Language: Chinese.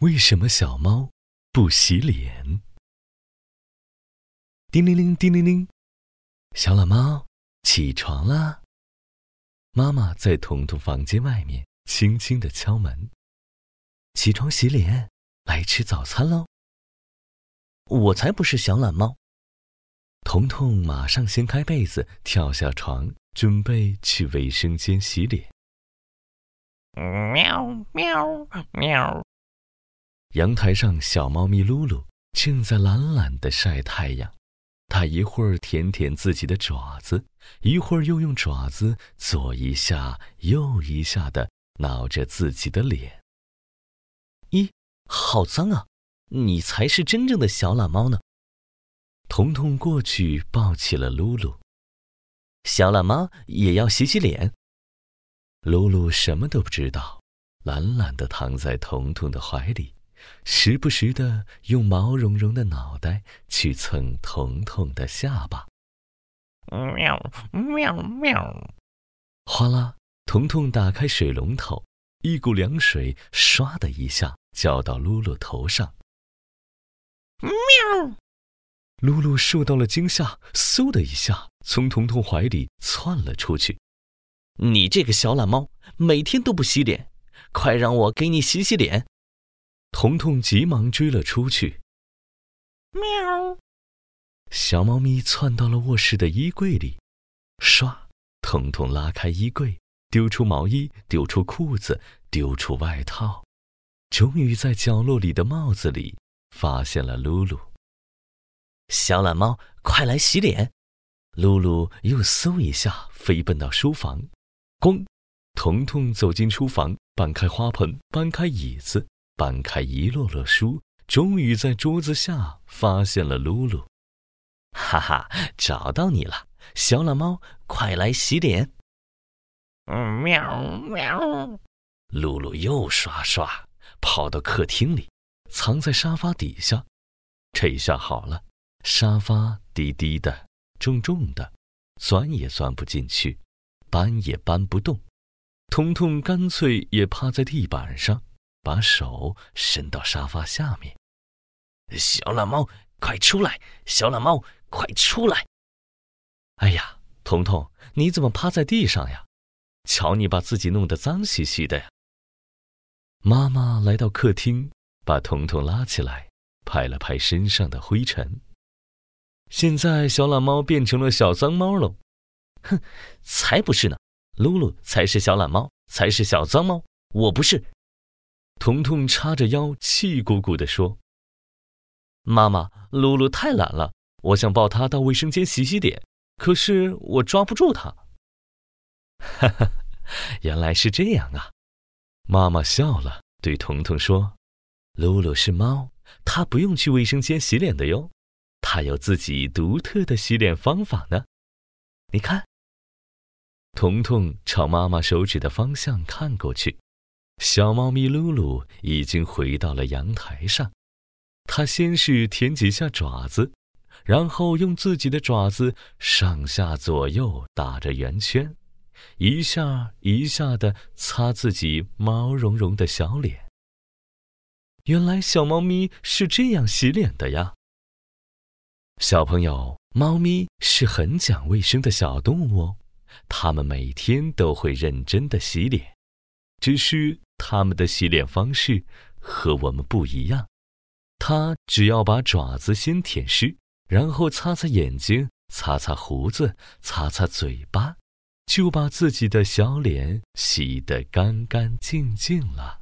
为什么小猫不洗脸？叮铃铃，叮铃铃，小懒猫起床啦！妈妈在彤彤房间外面轻轻的敲门。起床洗脸，来吃早餐喽！我才不是小懒猫。彤彤马上掀开被子，跳下床，准备去卫生间洗脸。喵喵喵！阳台上，小猫咪露露正在懒懒地晒太阳。它一会儿舔舔自己的爪子，一会儿又用爪子左一下右一下的挠着自己的脸。咦，好脏啊！你才是真正的小懒猫呢。彤彤过去抱起了露露。小懒猫也要洗洗脸。露露什么都不知道，懒懒地躺在彤彤的怀里。时不时的用毛茸茸的脑袋去蹭彤彤的下巴，喵喵喵！哗啦，彤彤打开水龙头，一股凉水唰的一下浇到露露头上。喵！露露受到了惊吓，嗖的一下从彤彤怀里窜了出去。你这个小懒猫，每天都不洗脸，快让我给你洗洗脸！彤彤急忙追了出去。喵！小猫咪窜到了卧室的衣柜里，唰！彤彤拉开衣柜，丢出毛衣，丢出裤子，丢出外套，终于在角落里的帽子里发现了露露。小懒猫，快来洗脸！露露又嗖一下飞奔到书房，咣！彤彤走进书房，搬开花盆，搬开椅子。搬开一摞摞书，终于在桌子下发现了露露。哈哈，找到你了，小懒猫，快来洗脸！喵喵！露露又刷刷跑到客厅里，藏在沙发底下。这下好了，沙发低低的，重重的，钻也钻不进去，搬也搬不动。彤彤干脆也趴在地板上。把手伸到沙发下面，小懒猫，快出来！小懒猫，快出来！哎呀，彤彤，你怎么趴在地上呀？瞧你把自己弄得脏兮兮的呀！妈妈来到客厅，把彤彤拉起来，拍了拍身上的灰尘。现在小懒猫变成了小脏猫喽！哼，才不是呢！露露才是小懒猫，才是小脏猫，我不是。彤彤叉着腰，气鼓鼓地说：“妈妈，露露太懒了，我想抱她到卫生间洗洗脸，可是我抓不住她。”哈哈，原来是这样啊！妈妈笑了，对彤彤说：“露露是猫，它不用去卫生间洗脸的哟，它有自己独特的洗脸方法呢。你看。”彤彤朝妈妈手指的方向看过去。小猫咪露露已经回到了阳台上，它先是舔几下爪子，然后用自己的爪子上下左右打着圆圈，一下一下的擦自己毛茸茸的小脸。原来小猫咪是这样洗脸的呀！小朋友，猫咪是很讲卫生的小动物哦，它们每天都会认真的洗脸，只是。他们的洗脸方式和我们不一样，它只要把爪子先舔湿，然后擦擦眼睛，擦擦胡子，擦擦嘴巴，就把自己的小脸洗得干干净净了。